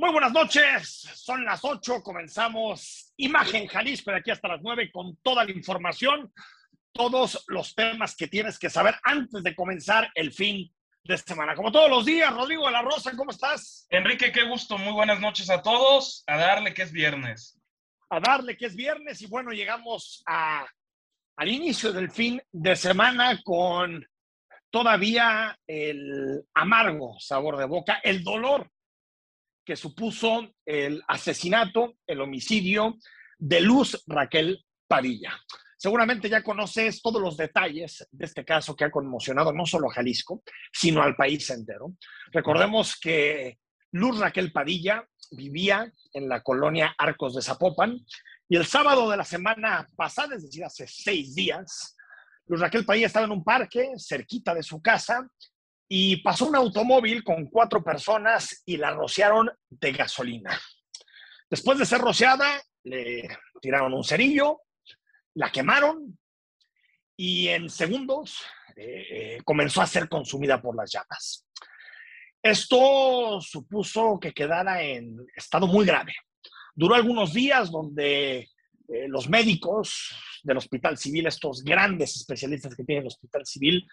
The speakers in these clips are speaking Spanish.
Muy buenas noches, son las 8, comenzamos Imagen Jalisco de aquí hasta las 9 con toda la información, todos los temas que tienes que saber antes de comenzar el fin de semana. Como todos los días, Rodrigo de la Rosa, ¿cómo estás? Enrique, qué gusto, muy buenas noches a todos, a darle que es viernes. A darle que es viernes y bueno, llegamos a, al inicio del fin de semana con todavía el amargo sabor de boca, el dolor que supuso el asesinato, el homicidio de Luz Raquel Padilla. Seguramente ya conoces todos los detalles de este caso que ha conmocionado no solo a Jalisco, sino al país entero. Recordemos que Luz Raquel Padilla vivía en la colonia Arcos de Zapopan y el sábado de la semana pasada, es decir, hace seis días, Luz Raquel Padilla estaba en un parque cerquita de su casa y pasó un automóvil con cuatro personas y la rociaron de gasolina. Después de ser rociada, le tiraron un cerillo, la quemaron y en segundos eh, comenzó a ser consumida por las llamas. Esto supuso que quedara en estado muy grave. Duró algunos días donde eh, los médicos del Hospital Civil, estos grandes especialistas que tiene el Hospital Civil,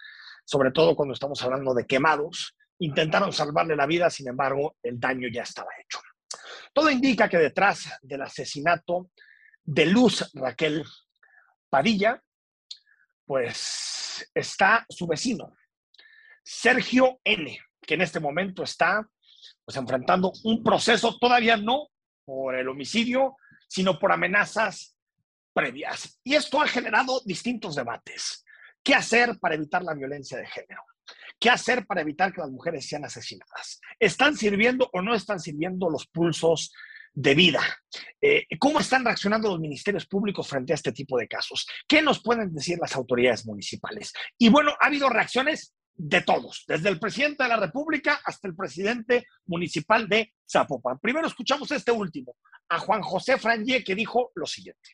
sobre todo cuando estamos hablando de quemados, intentaron salvarle la vida, sin embargo, el daño ya estaba hecho. Todo indica que detrás del asesinato de Luz Raquel Padilla, pues está su vecino, Sergio N., que en este momento está pues, enfrentando un proceso, todavía no por el homicidio, sino por amenazas previas. Y esto ha generado distintos debates. ¿Qué hacer para evitar la violencia de género? ¿Qué hacer para evitar que las mujeres sean asesinadas? ¿Están sirviendo o no están sirviendo los pulsos de vida? Eh, ¿Cómo están reaccionando los ministerios públicos frente a este tipo de casos? ¿Qué nos pueden decir las autoridades municipales? Y bueno, ha habido reacciones de todos, desde el presidente de la República hasta el presidente municipal de Zapopan. Primero escuchamos este último, a Juan José Franje, que dijo lo siguiente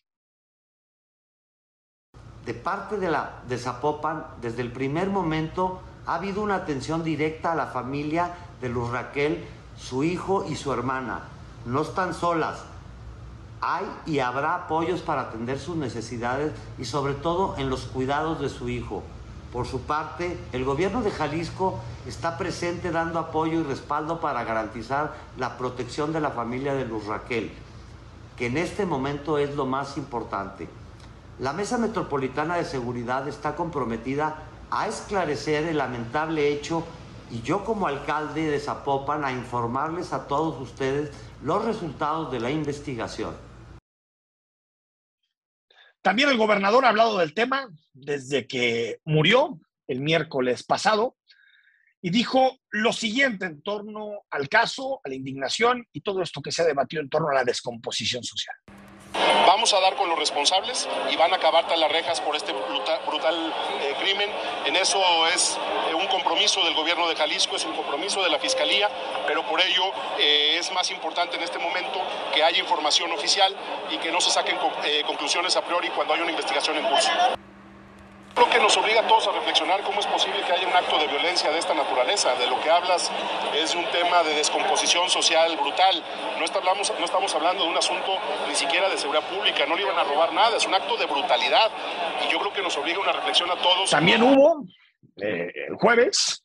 de parte de, la, de Zapopan, desde el primer momento ha habido una atención directa a la familia de Luz Raquel, su hijo y su hermana. No están solas. Hay y habrá apoyos para atender sus necesidades y sobre todo en los cuidados de su hijo. Por su parte, el gobierno de Jalisco está presente dando apoyo y respaldo para garantizar la protección de la familia de Luz Raquel, que en este momento es lo más importante. La Mesa Metropolitana de Seguridad está comprometida a esclarecer el lamentable hecho y yo como alcalde de Zapopan a informarles a todos ustedes los resultados de la investigación. También el gobernador ha hablado del tema desde que murió el miércoles pasado y dijo lo siguiente en torno al caso, a la indignación y todo esto que se ha debatido en torno a la descomposición social. Vamos a dar con los responsables y van a acabar las rejas por este brutal, eh, crimen. En eso es eh, un compromiso del gobierno de Jalisco, es un compromiso de la Fiscalía, pero por ello eh, es más importante en este momento que haya información oficial y que no se saquen conclusiones a priori cuando hay una investigación en curso. Creo que nos obliga a todos a reflexionar cómo es posible que haya un acto de violencia de esta naturaleza. De lo que hablas es un tema de descomposición social brutal. No estamos, no estamos hablando de un asunto ni siquiera de seguridad pública, no le iban a robar nada, es un acto de brutalidad. Y yo creo que nos obliga a una reflexión a todos. También hubo eh, el jueves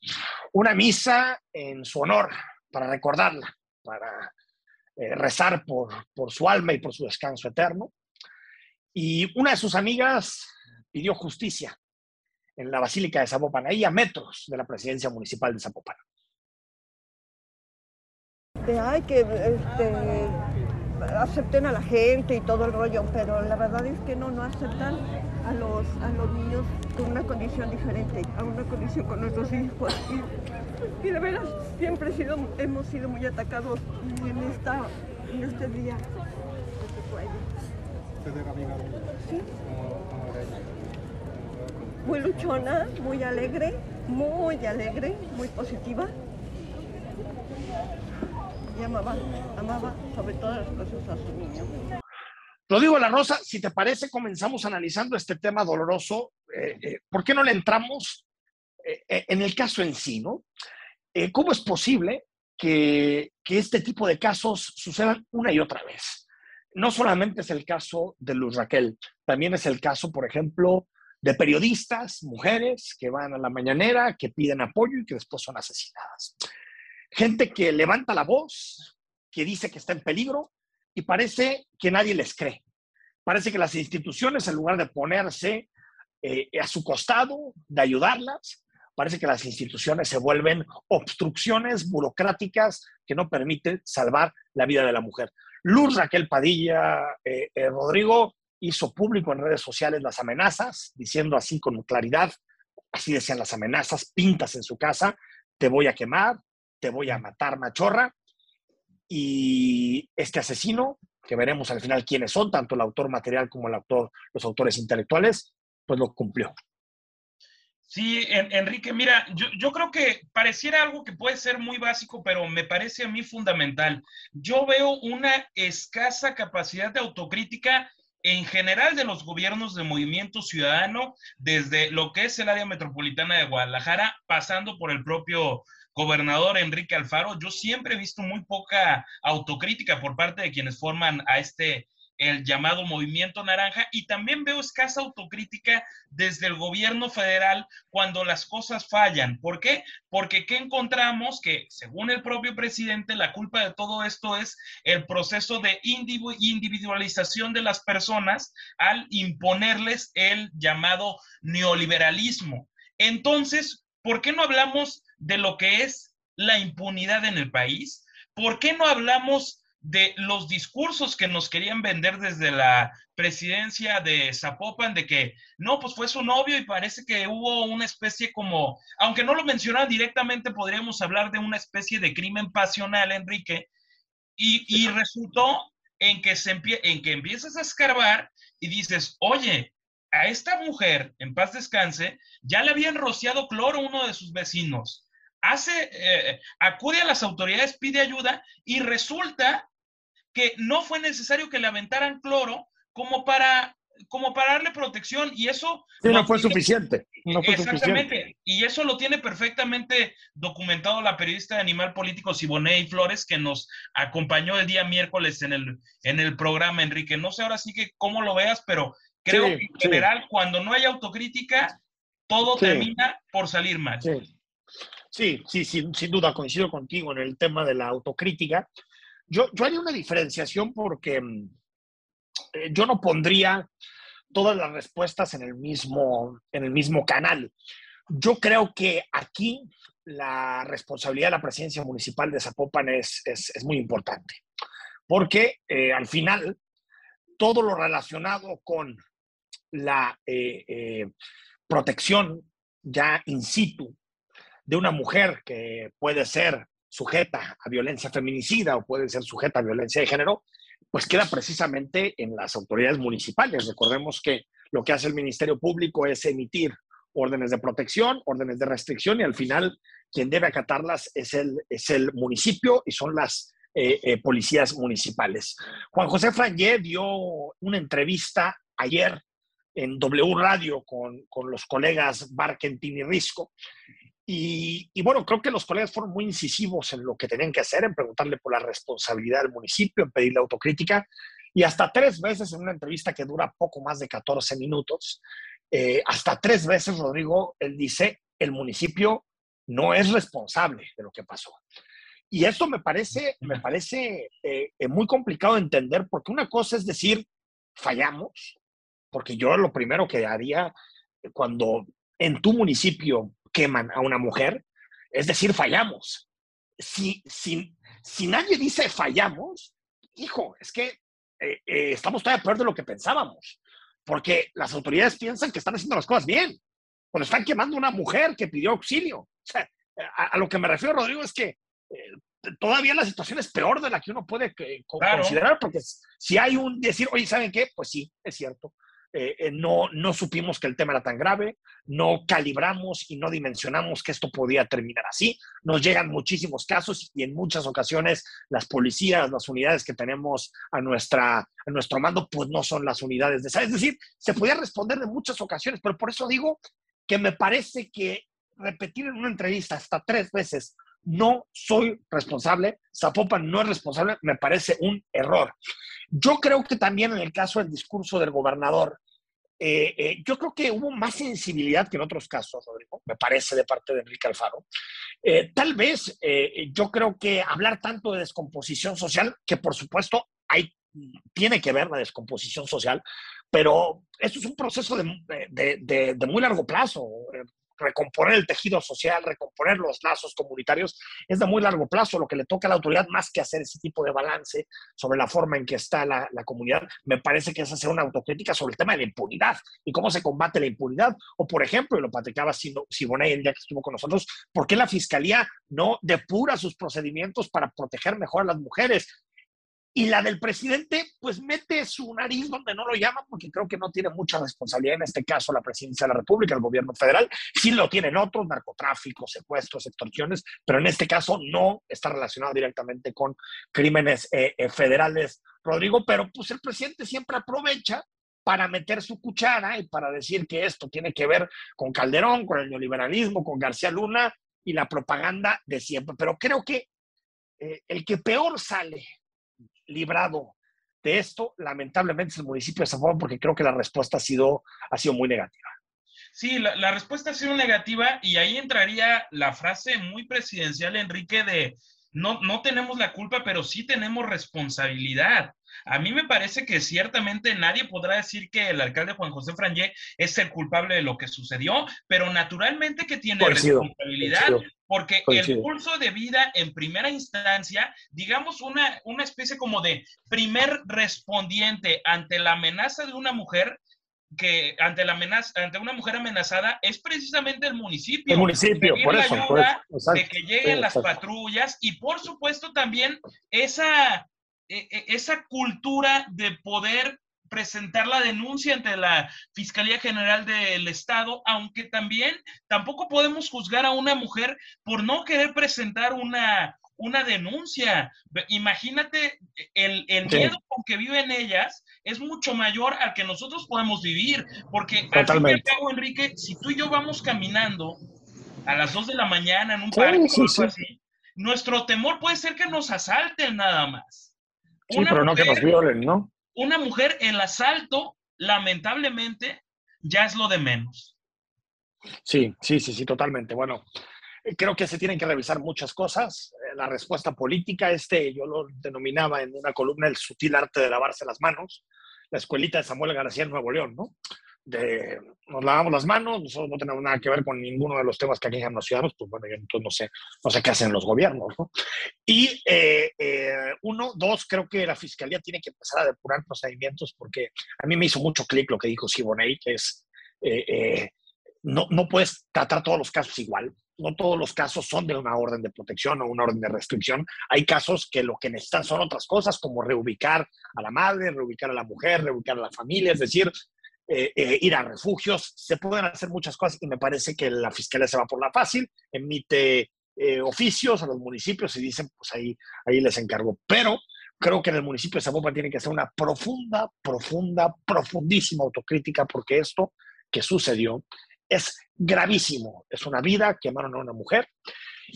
una misa en su honor para recordarla, para eh, rezar por, por su alma y por su descanso eterno. Y una de sus amigas pidió justicia en la Basílica de Zapopan, ahí a metros de la presidencia municipal de Zapopan. Hay que este, acepten a la gente y todo el rollo, pero la verdad es que no, no aceptan a los, a los niños con una condición diferente, a una condición con nuestros hijos. Y, de veras, siempre sido, hemos sido muy atacados en, esta, en este día. Sí muy luchona, muy alegre, muy alegre, muy positiva. Y amaba, amaba sobre todas las cosas a su niño. Rodrigo La Rosa, si te parece, comenzamos analizando este tema doloroso. Eh, eh, ¿Por qué no le entramos eh, en el caso en sí, no? ¿Cómo es posible que, que este tipo de casos sucedan una y otra vez. No solamente es el caso de Luz Raquel, también es el caso, por ejemplo, de periodistas, mujeres que van a la mañanera, que piden apoyo y que después son asesinadas. Gente que levanta la voz, que dice que está en peligro y parece que nadie les cree. Parece que las instituciones, en lugar de ponerse eh, a su costado, de ayudarlas, parece que las instituciones se vuelven obstrucciones burocráticas que no permiten salvar la vida de la mujer. Luz Raquel Padilla, eh, eh, Rodrigo, hizo público en redes sociales las amenazas, diciendo así con claridad, así decían las amenazas, pintas en su casa, te voy a quemar, te voy a matar, machorra. Y este asesino, que veremos al final quiénes son, tanto el autor material como el autor, los autores intelectuales, pues lo cumplió. Sí, Enrique, mira, yo, yo, creo que pareciera algo que puede ser muy básico, pero me parece a mí fundamental. Yo veo una escasa capacidad de autocrítica en general de los gobiernos de movimiento ciudadano, desde lo que es el área metropolitana de Guadalajara, pasando por el propio gobernador Enrique Alfaro, yo siempre he visto muy poca autocrítica por parte de quienes forman a este el llamado movimiento naranja y también veo escasa autocrítica desde el gobierno federal cuando las cosas fallan. ¿Por qué? Porque ¿qué encontramos? Que según el propio presidente, la culpa de todo esto es el proceso de individualización de las personas al imponerles el llamado neoliberalismo. Entonces, ¿por qué no hablamos de lo que es la impunidad en el país? ¿Por qué no hablamos de los discursos que nos querían vender desde la presidencia de Zapopan, de que no, pues fue su novio y parece que hubo una especie como, aunque no lo mencionaba directamente, podríamos hablar de una especie de crimen pasional, Enrique, y, y resultó en que, se en que empiezas a escarbar y dices, oye, a esta mujer, en paz descanse, ya le habían rociado cloro uno de sus vecinos. Hace, eh, acude a las autoridades, pide ayuda y resulta que no fue necesario que le aventaran cloro como para como para darle protección y eso no fue suficiente. exactamente. Y eso lo tiene perfectamente documentado la periodista de Animal Político Siboney Flores que nos acompañó el día miércoles en el, en el programa, Enrique. No sé ahora sí que cómo lo veas, pero creo que en general cuando no hay autocrítica, todo termina por salir mal. Sí, sí, sin duda coincido contigo en el tema de la autocrítica. Yo, haría una diferenciación porque mm, eh, yo no pondría todas las respuestas en el mismo, en el mismo canal. Yo creo que aquí la responsabilidad de la presidencia municipal de Zapopan es, es, es muy importante, porque eh, al final todo lo relacionado con la eh, protección ya in situ de una mujer que puede ser sujeta a violencia feminicida o puede ser sujeta a violencia de género, pues queda precisamente en las autoridades municipales. Recordemos que lo que hace el Ministerio Público es emitir órdenes de protección, órdenes de restricción y al final quien debe acatarlas es el, es el municipio y son las eh, eh, policías municipales. Juan José Frangé dio una entrevista ayer en W Radio con, con los colegas Barkentin y Risco y, bueno, creo que los colegas fueron muy incisivos en lo que tenían que hacer, en preguntarle por la responsabilidad del municipio, en pedirle autocrítica. Y hasta tres veces en una entrevista que dura poco más de 14 minutos, eh, hasta tres veces, Rodrigo, él dice, el municipio no es responsable de lo que pasó. Y esto me parece, me parece eh, eh, muy complicado de entender, porque una cosa es decir, fallamos, porque yo lo primero que haría cuando en tu municipio queman a una mujer, es decir, fallamos. Si, si, si nadie dice fallamos, hijo, es que eh, eh, estamos todavía peor de lo que pensábamos, porque las autoridades piensan que están haciendo las cosas bien, cuando están quemando a una mujer que pidió auxilio. a, lo que me refiero, Rodrigo, es que eh, todavía la situación es peor de la que uno puede considerar, porque si hay un decir, oye, ¿saben qué? Pues sí, es cierto. Eh, eh, no, no supimos que el tema era tan grave, no calibramos y no dimensionamos que esto podía terminar así. Nos llegan muchísimos casos y en muchas ocasiones las policías, las unidades que tenemos a, nuestra, a nuestro mando, pues no son las unidades de esa. Es decir, se podía responder de muchas ocasiones, pero por eso digo que me parece que repetir en una entrevista hasta tres veces no soy responsable, Zapopan no es responsable, me parece un error. Yo creo que también en el caso del discurso del gobernador, eh, eh, yo creo que hubo más sensibilidad que en otros casos, Rodrigo, me parece, de parte de Enrique Alfaro. Eh, tal vez yo creo que hablar tanto de descomposición social, que por supuesto hay, tiene que ver la descomposición social, pero esto es un proceso de, de muy largo plazo recomponer el tejido social, recomponer los lazos comunitarios, es de muy largo plazo. Lo que le toca a la autoridad, más que hacer ese tipo de balance sobre la forma en que está la, comunidad, me parece que es hacer una autocrítica sobre el tema de la impunidad y cómo se combate la impunidad. O, por ejemplo, y lo platicaba Siboney el día que estuvo con nosotros, ¿por qué la fiscalía no depura sus procedimientos para proteger mejor a las mujeres? Y la del presidente, pues mete su nariz donde no lo llaman, porque creo que no tiene mucha responsabilidad en este caso la presidencia de la República, el gobierno federal. Sí lo tienen otros, narcotráfico, secuestros, extorsiones, pero en este caso no está relacionado directamente con crímenes eh, eh, federales, Rodrigo. Pero pues el presidente siempre aprovecha para meter su cuchara y para decir que esto tiene que ver con Calderón, con el neoliberalismo, con García Luna y la propaganda de siempre. Pero creo que eh, el que peor sale librado de esto, lamentablemente, es el municipio de San Juan, porque creo que la respuesta ha sido, ha sido muy negativa. Sí, la, respuesta ha sido negativa y ahí entraría la frase muy presidencial, Enrique, de no, no tenemos la culpa, pero sí tenemos responsabilidad. A mí me parece que ciertamente nadie podrá decir que el alcalde Juan José Frangé es el culpable de lo que sucedió, pero naturalmente que tiene responsabilidad, porque el pulso de vida en primera instancia, digamos una, una especie como de primer respondiente ante la amenaza de una mujer, que ante la amenaza, ante una mujer amenazada es precisamente el municipio. El municipio, por eso, De que lleguen las patrullas y por supuesto también esa e, e, esa cultura de poder presentar la denuncia ante la Fiscalía General del Estado, aunque también tampoco podemos juzgar a una mujer por no querer presentar una, una denuncia. Imagínate, el, el miedo con que viven ellas es mucho mayor al que nosotros podemos vivir, porque al fin y al cabo, Enrique, si tú y yo vamos caminando a las 2 de la mañana en un parque o algo así, nuestro temor puede ser que nos asalten nada más. Sí, pero no que nos violen, ¿no? Una mujer, el asalto, lamentablemente, ya es lo de menos. Sí, sí, sí, sí, totalmente. Bueno, eh, creo que se tienen que revisar muchas cosas. Eh, la respuesta política, este yo lo denominaba en una columna el sutil arte de lavarse las manos, la escuelita de Samuel García en Nuevo León, ¿no? De nos lavamos las manos, nosotros no tenemos nada que ver con ninguno de los temas que aquejan los ciudadanos, pues bueno, entonces no sé, no sé qué hacen los gobiernos, ¿no? Y eh, eh, uno, dos, creo que la fiscalía tiene que empezar a depurar procedimientos porque a mí me hizo mucho clic lo que dijo Siboney, que es, eh, no, no puedes tratar todos los casos igual, no todos los casos son de una orden de protección o una orden de restricción. Hay casos que lo que necesitan son otras cosas, como reubicar a la madre, reubicar a la mujer, reubicar a la familia, es decir, eh, eh, ir a refugios, se pueden hacer muchas cosas y me parece que la fiscalía se va por la fácil, emite eh, oficios a los municipios y dicen, pues ahí, ahí les encargo. Pero creo que en el municipio de Zapopan tiene que hacer una profunda, profunda, profundísima autocrítica porque esto que sucedió es gravísimo. Es una vida, quemaron a una mujer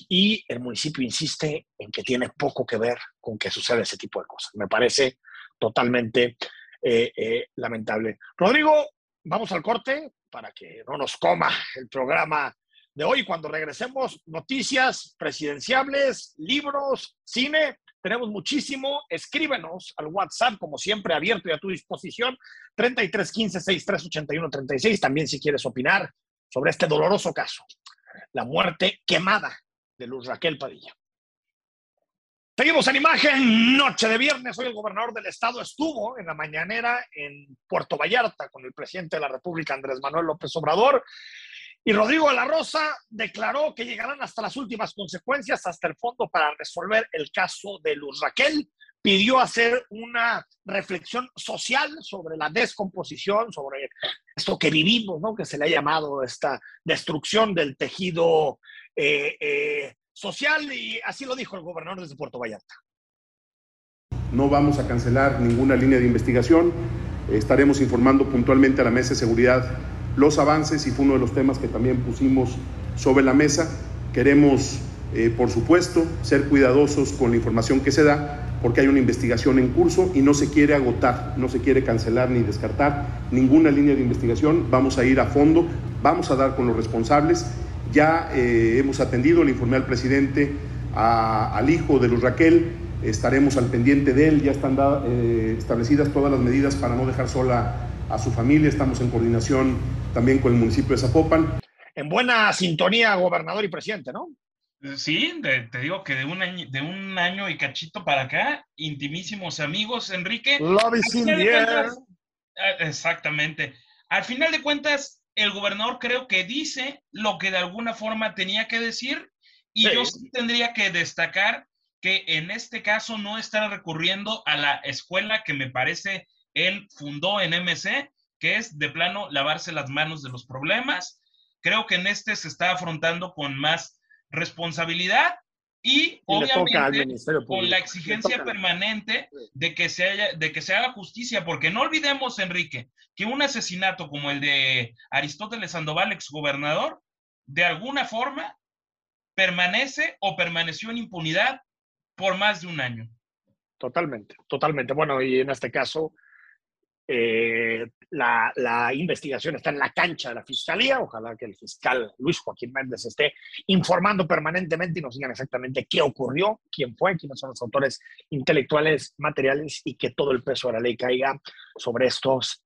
y el municipio insiste en que tiene poco que ver con que suceda ese tipo de cosas. Me parece totalmente eh, eh, lamentable. Rodrigo, vamos al corte para que no nos coma el programa de hoy. Cuando regresemos, noticias presidenciables, libros, cine. Tenemos muchísimo. Escríbenos al WhatsApp, como siempre, abierto y a tu disposición. 33 15 63 81 36. También, si quieres opinar sobre este doloroso caso, la muerte quemada de Luz Raquel Padilla. Seguimos en imagen, noche de viernes. Hoy el gobernador del estado estuvo en la mañanera en Puerto Vallarta con el presidente de la República, Andrés Manuel López Obrador. Y Rodrigo de la Rosa declaró que llegarán hasta las últimas consecuencias, hasta el fondo, para resolver el caso de Luz Raquel. Pidió hacer una reflexión social sobre la descomposición, sobre esto que vivimos, ¿no? que se le ha llamado esta destrucción del tejido eh, eh, social y así lo dijo el gobernador desde Puerto Vallarta. No vamos a cancelar ninguna línea de investigación. Estaremos informando puntualmente a la mesa de seguridad los avances y fue uno de los temas que también pusimos sobre la mesa. Queremos eh, por supuesto, ser cuidadosos con la información que se da, porque hay una investigación en curso y no se quiere agotar, no se quiere cancelar ni descartar ninguna línea de investigación. Vamos a ir a fondo, vamos a dar con los responsables. Ya eh, hemos atendido, le informé al presidente, al hijo de Luz Raquel, estaremos al pendiente de él, ya están eh, establecidas todas las medidas para no dejar sola a su familia, estamos en coordinación también con el municipio de Zapopan. En buena sintonía, gobernador y presidente, ¿no? Sí, te digo que de un, año, de un año y cachito para acá, intimísimos amigos, Enrique. Love is in the air. Ah, exactamente. Al final de cuentas, el gobernador creo que dice lo que de alguna forma tenía que decir y yo sí tendría que destacar que en este caso no está recurriendo a la escuela que me parece él fundó en MC, que es de plano lavarse las manos de los problemas. Creo que en este se está afrontando con más responsabilidad y, obviamente con la exigencia permanente de que, se haya, de que se haga justicia, porque no olvidemos, Enrique, que un asesinato como el de Aristóteles Sandoval, exgobernador, de alguna forma permanece o permaneció en impunidad por más de un año. Totalmente, totalmente. Bueno, y en este caso, eh, la, la, investigación está en la cancha de la fiscalía. Ojalá que el fiscal Luis Joaquín Méndez esté informando permanentemente y nos digan exactamente qué ocurrió, quién fue, quiénes son los autores intelectuales, materiales y que todo el peso de la ley caiga sobre estos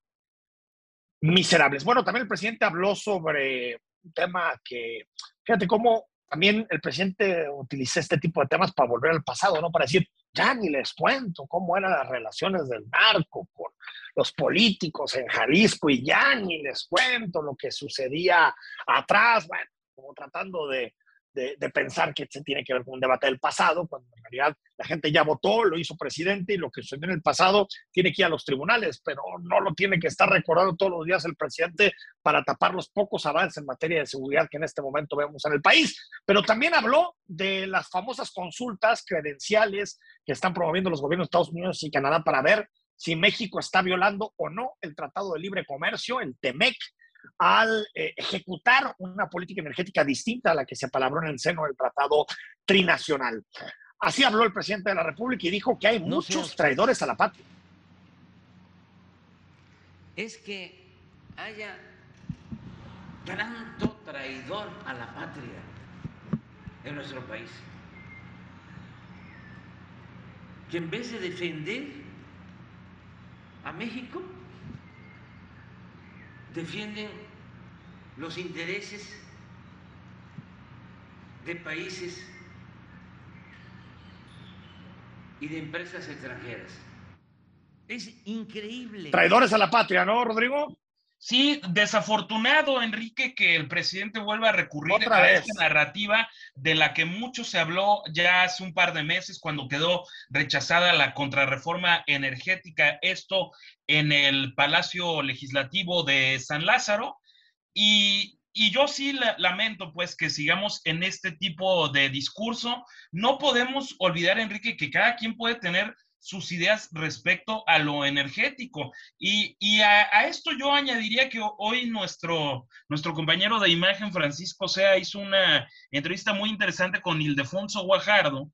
miserables. Bueno, también el presidente habló sobre un tema que, fíjate cómo también el presidente utiliza este tipo de temas para volver al pasado, ¿no? Para decir, ya ni les cuento cómo eran las relaciones del narco con los políticos en Jalisco y ya ni les cuento lo que sucedía atrás, bueno, como tratando de, de, pensar que se tiene que ver con un debate del pasado, cuando en realidad la gente ya votó, lo hizo presidente y lo que sucedió en el pasado tiene que ir a los tribunales, pero no lo tiene que estar recordando todos los días el presidente para tapar los pocos avances en materia de seguridad que en este momento vemos en el país. Pero también habló de las famosas consultas credenciales que están promoviendo los gobiernos de Estados Unidos y Canadá para ver si México está violando o no el Tratado de Libre Comercio, el TEMEC, al eh, ejecutar una política energética distinta a la que se apalabró en el seno del Tratado Trinacional. Así habló el presidente de la República y dijo que hay muchos traidores a la patria. Es que haya tanto traidor a la patria en nuestro país, que en vez de defender a México, defienden los intereses de países y de empresas extranjeras. Es increíble. Traidores a la patria, ¿no, Rodrigo? Sí, desafortunado, Enrique, que el presidente vuelva a recurrir a esta narrativa de la que mucho se habló ya hace un par de meses cuando quedó rechazada la contrarreforma energética, esto en el Palacio Legislativo de San Lázaro. Y, y yo sí lamento pues que sigamos en este tipo de discurso. No podemos olvidar, Enrique, que cada quien puede tener sus ideas respecto a lo energético. Y, y a, esto yo añadiría que hoy nuestro, nuestro compañero de imagen, Francisco Sea, hizo una entrevista muy interesante con Ildefonso Guajardo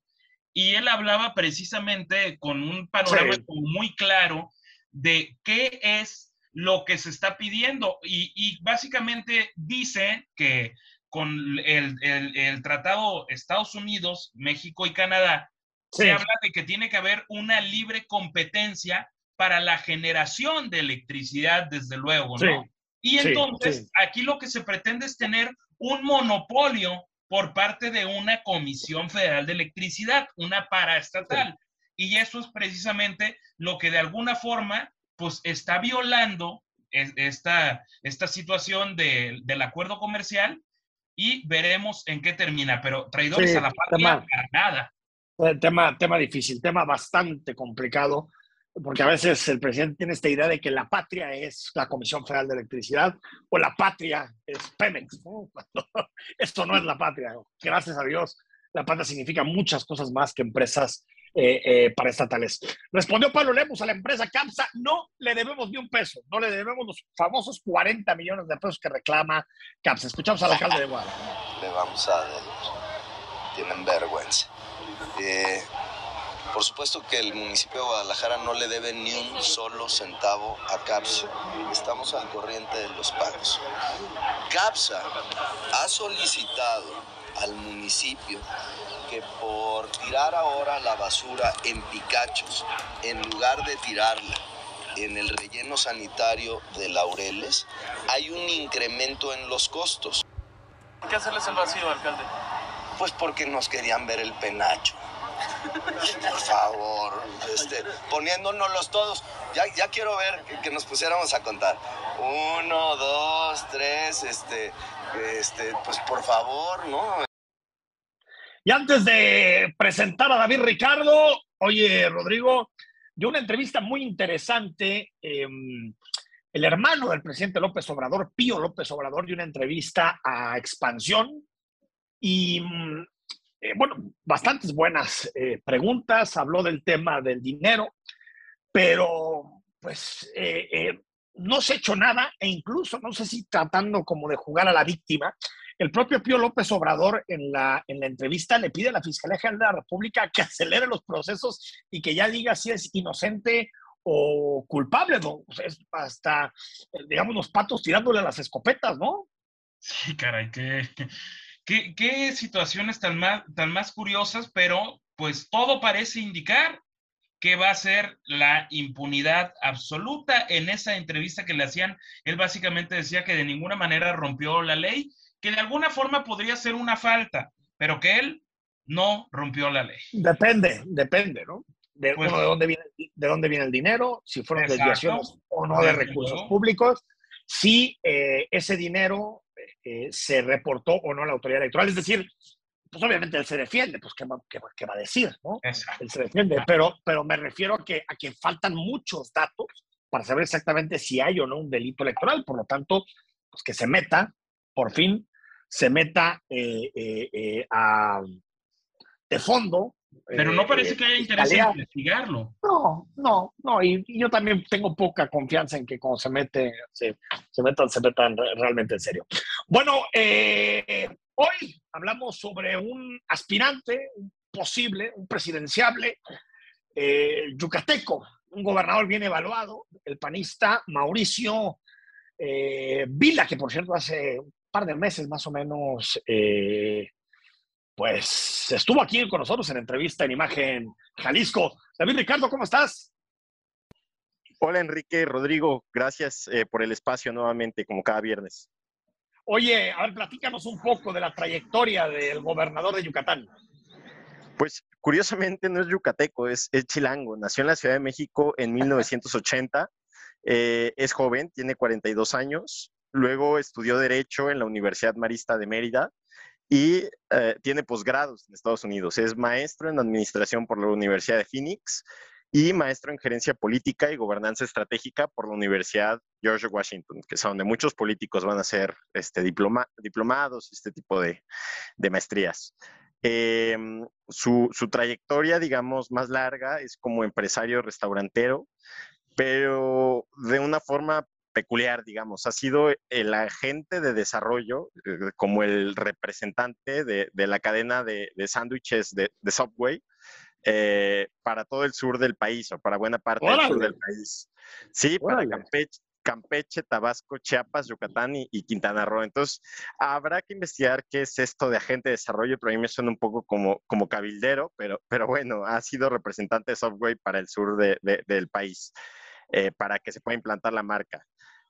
y él hablaba precisamente con un panorama muy claro de qué es lo que se está pidiendo. Y, y básicamente dice que con el, el, el tratado Estados Unidos, México y Canadá, se habla de que tiene que haber una libre competencia para la generación de electricidad, desde luego, ¿no? y entonces, aquí lo que se pretende es tener un monopolio por parte de una Comisión Federal de Electricidad, una paraestatal. Y eso es precisamente lo que de alguna forma, pues está violando esta, esta situación del acuerdo comercial y veremos en qué termina. Pero traidores a la patria, para nada. Eh, tema, tema difícil, tema bastante complicado, porque a veces el presidente tiene esta idea de que la patria es la Comisión Federal de Electricidad o la patria es Pemex. Esto no es la patria. Gracias a Dios, la patria significa muchas cosas más que empresas eh, eh, paraestatales. Respondió Pablo Lemos a la empresa CAMSA, no le debemos ni un peso, no le debemos los famosos 40 millones de pesos que reclama CAMSA. Escuchamos al alcalde de Guadalajara. Le vamos a tienen vergüenza. Eh, por supuesto que el municipio de Guadalajara no le debe ni un solo centavo a CAPSA. Estamos al corriente de los pagos. CAPSA ha solicitado al municipio que por tirar ahora la basura en picachos, en lugar de tirarla en el relleno sanitario de Laureles, hay un incremento en los costos. ¿Qué hacerles el vacío, alcalde? Pues porque nos querían ver el penacho. Por favor, este, poniéndonos todos. Ya, ya quiero ver que, nos pusiéramos a contar. Uno, dos, tres, este, este, pues por favor, ¿no? Y antes de presentar a David Ricardo, oye, Rodrigo, dio una entrevista muy interesante. Eh, el hermano del presidente López Obrador, Pío López Obrador, dio una entrevista a Expansión y, eh, bueno, bastantes buenas eh, preguntas. Habló del tema del dinero, pero pues eh, no se ha hecho nada e incluso, no sé si tratando como de jugar a la víctima, el propio Pío López Obrador en la, en la entrevista le pide a la Fiscalía General de la República que acelere los procesos y que ya diga si es inocente o culpable, ¿no? Es hasta, digamos, los patos tirándole las escopetas, ¿no? Sí, caray, qué, qué, qué situaciones tan más, tan más curiosas, pero pues todo parece indicar que va a ser la impunidad absoluta. En esa entrevista que le hacían, él básicamente decía que de ninguna manera rompió la ley, que de alguna forma podría ser una falta, pero que él no rompió la ley. Depende, depende, ¿no? De, pues, uno, de, dónde viene, de dónde viene el dinero, si fueron exacto, desviaciones o no de recursos públicos, si eh, ese dinero eh, se reportó o no a la autoridad electoral. Es decir, pues obviamente él se defiende, pues ¿qué va, qué, qué va a decir? ¿no? Exacto. Él se defiende, pero, pero me refiero a que, a que faltan muchos datos para saber exactamente si hay o no un delito electoral. Por lo tanto, pues que se meta, por fin, se meta eh, eh, a, de fondo. Pero no parece que haya interés en investigarlo. No, no, no. Y, y, yo también tengo poca confianza en que cuando se mete, se, se metan, se metan realmente en serio. Bueno, hoy hablamos sobre un aspirante, un posible, un presidenciable yucateco, un gobernador bien evaluado, el panista Mauricio Vila, que por cierto hace par de meses más o menos, eh, pues estuvo aquí con nosotros en entrevista en Imagen Jalisco. David Ricardo, ¿cómo estás? Hola Enrique, Rodrigo, gracias eh, por el espacio nuevamente, como cada viernes. Oye, a ver, platícanos un poco de la trayectoria del gobernador de Yucatán. Pues curiosamente no es yucateco, es, es chilango. Nació en la Ciudad de México en 1980. Eh, es joven, tiene 42 años. Luego estudió Derecho en la Universidad Marista de Mérida y eh, tiene posgrados en Estados Unidos. Es maestro en Administración por la Universidad de Phoenix y maestro en Gerencia Política y Gobernanza Estratégica por la Universidad George Washington, que es donde muchos políticos van a ser este, diploma, diplomados, este tipo de, maestrías. Su, su, trayectoria, digamos, más larga es como empresario restaurantero, pero de una forma peculiar, digamos. Ha sido el agente de desarrollo, eh, como el representante de, de la cadena de, de sándwiches de, de, Subway eh, para todo el sur del país o para buena parte ¡Órale! del sur del país. Sí, ¡Órale! para Campeche, Campeche, Tabasco, Chiapas, Yucatán y, y, Quintana Roo. Entonces, habrá que investigar qué es esto de agente de desarrollo, pero a mí me suena un poco como, como cabildero, pero, pero bueno, ha sido representante de Subway para el sur de, de, del país. Eh, para que se pueda implantar la marca.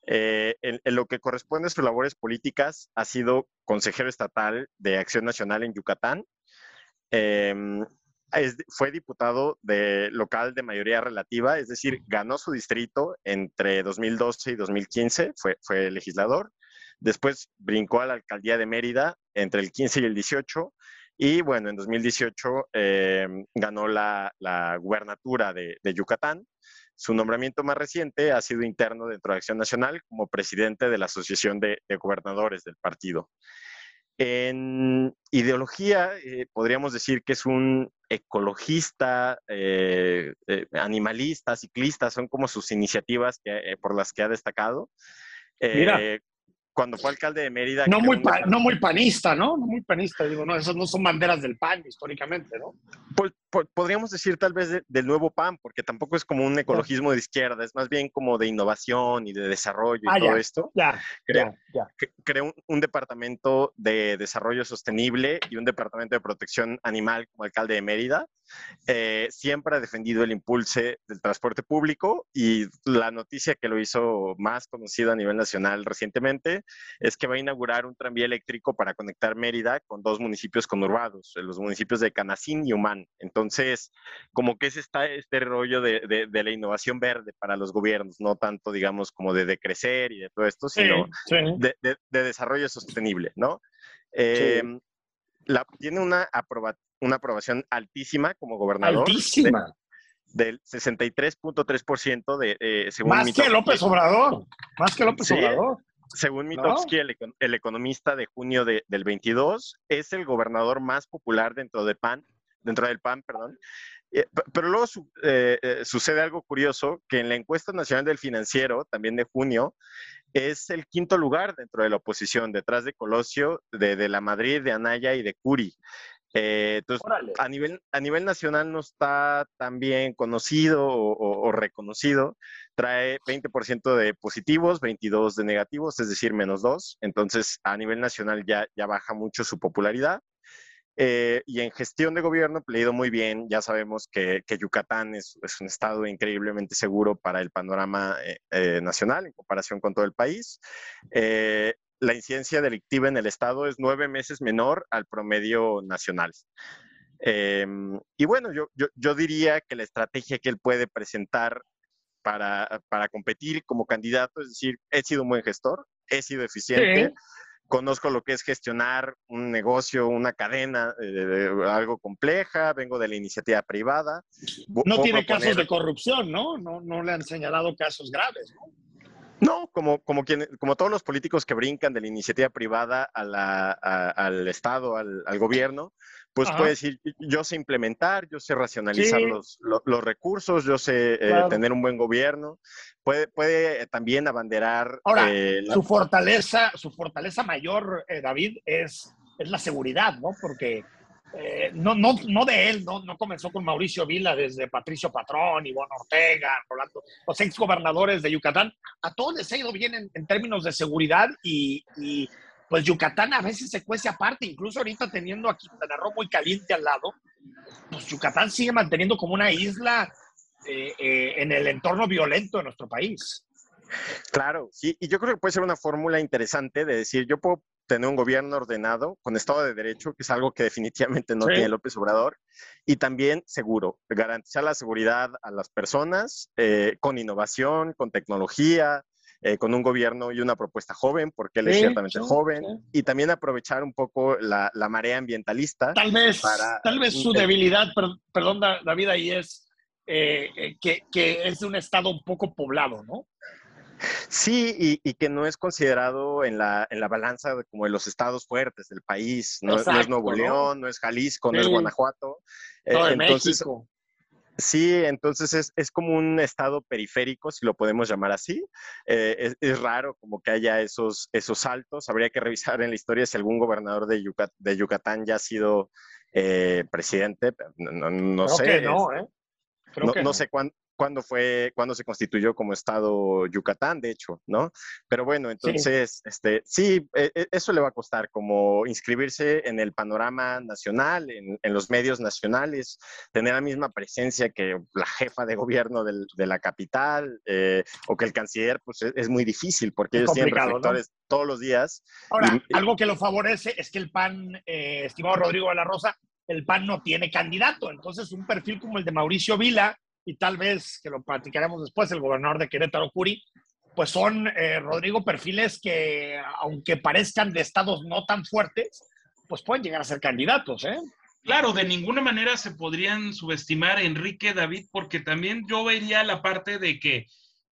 Eh, en, en, lo que corresponde a sus labores políticas, ha sido consejero estatal de Acción Nacional en Yucatán. Eh, es, fue diputado de local de mayoría relativa, es decir, ganó su distrito entre 2012 y 2015, fue, fue legislador. Después brincó a la alcaldía de Mérida entre el 15 y el 18. Y bueno, en 2018 eh, ganó la, la gubernatura de Yucatán. Su nombramiento más reciente ha sido interno dentro de Acción Nacional como presidente de la Asociación de, de Gobernadores del partido. En ideología, eh, podríamos decir que es un ecologista, eh, eh, animalista, ciclista, son como sus iniciativas que, por las que ha destacado. Mira. Cuando fue alcalde de Mérida. No muy, no muy panista, ¿no? No muy panista, digo, no, esas no son banderas del PAN históricamente, ¿no? Podríamos decir tal vez del nuevo PAN, porque tampoco es como un ecologismo de izquierda, es más bien como de innovación y de desarrollo y ah, todo esto. Ya, creó, Creó un, departamento de desarrollo sostenible y un departamento de protección animal como alcalde de Mérida. Eh, siempre ha defendido el impulso del transporte público y la noticia que lo hizo más conocido a nivel nacional recientemente es que va a inaugurar un tranvía eléctrico para conectar Mérida con dos municipios conurbados, los municipios de Canacín y Humán. Entonces, como que es está este rollo de, de, la innovación verde para los gobiernos, no tanto, digamos, como de decrecer y de todo esto, sino De, de, desarrollo sostenible, ¿no? Em, la, tiene una, una aprobación altísima como gobernador. Altísima. del 63.3% de, eh, según Más que López Obrador. Más que López Obrador. Según Mitowski, el, el, economista de junio de, del 22, es el gobernador más popular dentro de PAN dentro del PAN, perdón. Eh, pero luego eh, eh, sucede algo curioso, que en la encuesta nacional del financiero, también de junio, es el quinto lugar dentro de la oposición, detrás de Colosio, de, la Madrid, de Anaya y de Curi. Entonces, a nivel, a nivel nacional no está tan bien conocido o, reconocido. Trae 20% de positivos, 22 de negativos, es decir, menos 2. Entonces, a nivel nacional ya, ya baja mucho su popularidad. Eh, y en gestión de gobierno, le ha ido muy bien. Ya sabemos que, Yucatán es, un estado increíblemente seguro para el panorama eh, eh, nacional en comparación con todo el país. La incidencia delictiva en el estado es nueve meses menor al promedio nacional. Em, y bueno, yo, yo, diría que la estrategia que él puede presentar para, para competir como candidato, es decir, he sido un buen gestor, he sido eficiente conozco lo que es gestionar un negocio, una cadena, eh, algo compleja, vengo de la iniciativa privada. No tiene casos de corrupción, ¿no? ¿no? No le han señalado casos graves, ¿no? No, como, como, quien, como todos los políticos que brincan de la iniciativa privada a la, al Estado, al, al, gobierno, pues puede decir, yo sé implementar, yo sé racionalizar los, los, recursos, yo sé eh, tener un buen gobierno, puede, puede también abanderar... Ahora, eh, su fortaleza, su fortaleza mayor, eh, David, es, es la seguridad, ¿no? Porque no, no, no de él, no, no comenzó con Mauricio Vila, desde Patricio Patrón, Ivonne Ortega, Rolando, los ex gobernadores de Yucatán, a todos les ha ido bien en, en términos de seguridad y, y pues Yucatán a veces se cuece aparte, incluso ahorita teniendo aquí Quintana Roo muy caliente al lado, pues Yucatán sigue manteniendo como una isla eh, eh, en el entorno violento de nuestro país. Claro, sí, y yo creo que puede ser una fórmula interesante de decir, yo puedo tener un gobierno ordenado con Estado de Derecho, que es algo que definitivamente no tiene López Obrador, y también seguro, garantizar la seguridad a las personas eh, con innovación, con tecnología, eh, con un gobierno y una propuesta joven, porque él es ciertamente joven, y también aprovechar un poco la, la marea ambientalista. Tal vez, tal vez su debilidad, perdón David, ahí es eh, eh, que, que, es de un estado un poco poblado, ¿no? Sí, y, y, que no es considerado en la, en la balanza de, como de los estados fuertes del país. No, no es Nuevo León, no es Jalisco, no es Guanajuato. No, entonces, México. Sí, entonces es, es, como un estado periférico, si lo podemos llamar así. Eh, es, raro como que haya esos, esos saltos. Habría que revisar en la historia si algún gobernador de, de Yucatán ya ha sido eh, presidente. No, no sé. Que no, ¿eh? no, no, sé cuándo, cuándo fue, cuándo se constituyó como estado Yucatán, de hecho, ¿no? Pero bueno, entonces, sí. este, sí, e, e, eso le va a costar como inscribirse en el panorama nacional, en, en los medios nacionales, tener la misma presencia que la jefa de gobierno del, de la capital eh, o que el canciller, pues es, es muy difícil porque es ellos tienen reflectores ¿no? todos los días. Ahora, y, algo que lo favorece es que el PAN, eh, estimado Rodrigo de la Rosa, el PAN no tiene candidato, entonces un perfil como el de Mauricio Vila, y tal vez, que lo platicaremos después, el gobernador de Querétaro, Curi, pues son, eh, Rodrigo, perfiles que, aunque parezcan de estados no tan fuertes, pues pueden llegar a ser candidatos, ¿eh? Claro, de ninguna manera se podrían subestimar Enrique David, porque también yo vería la parte de que,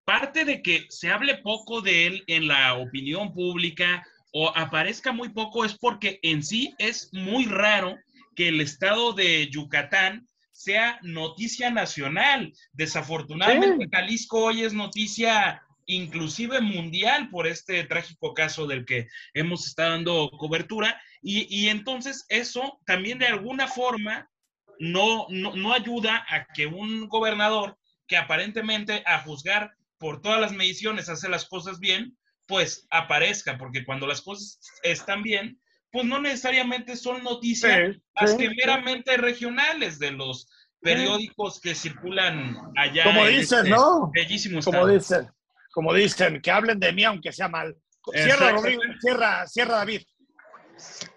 parte de que se hable poco de él en la opinión pública o aparezca muy poco es porque en sí es muy raro que el estado de Yucatán sea noticia nacional. Desafortunadamente, sí. Jalisco hoy es noticia inclusive mundial, por este trágico caso del que hemos estado dando cobertura. Y, y entonces eso también de alguna forma no, no, no ayuda a que un gobernador que aparentemente a juzgar por todas las mediciones hace las cosas bien, pues aparezca, porque cuando las cosas están bien, pues no necesariamente son noticias más que meramente regionales de los periódicos que circulan allá. Como dicen, este ¿no? Bellísimo Como dicen, como dicen, que hablen de mí aunque sea mal. Cierra. Rodrigo, cierra, cierra, David.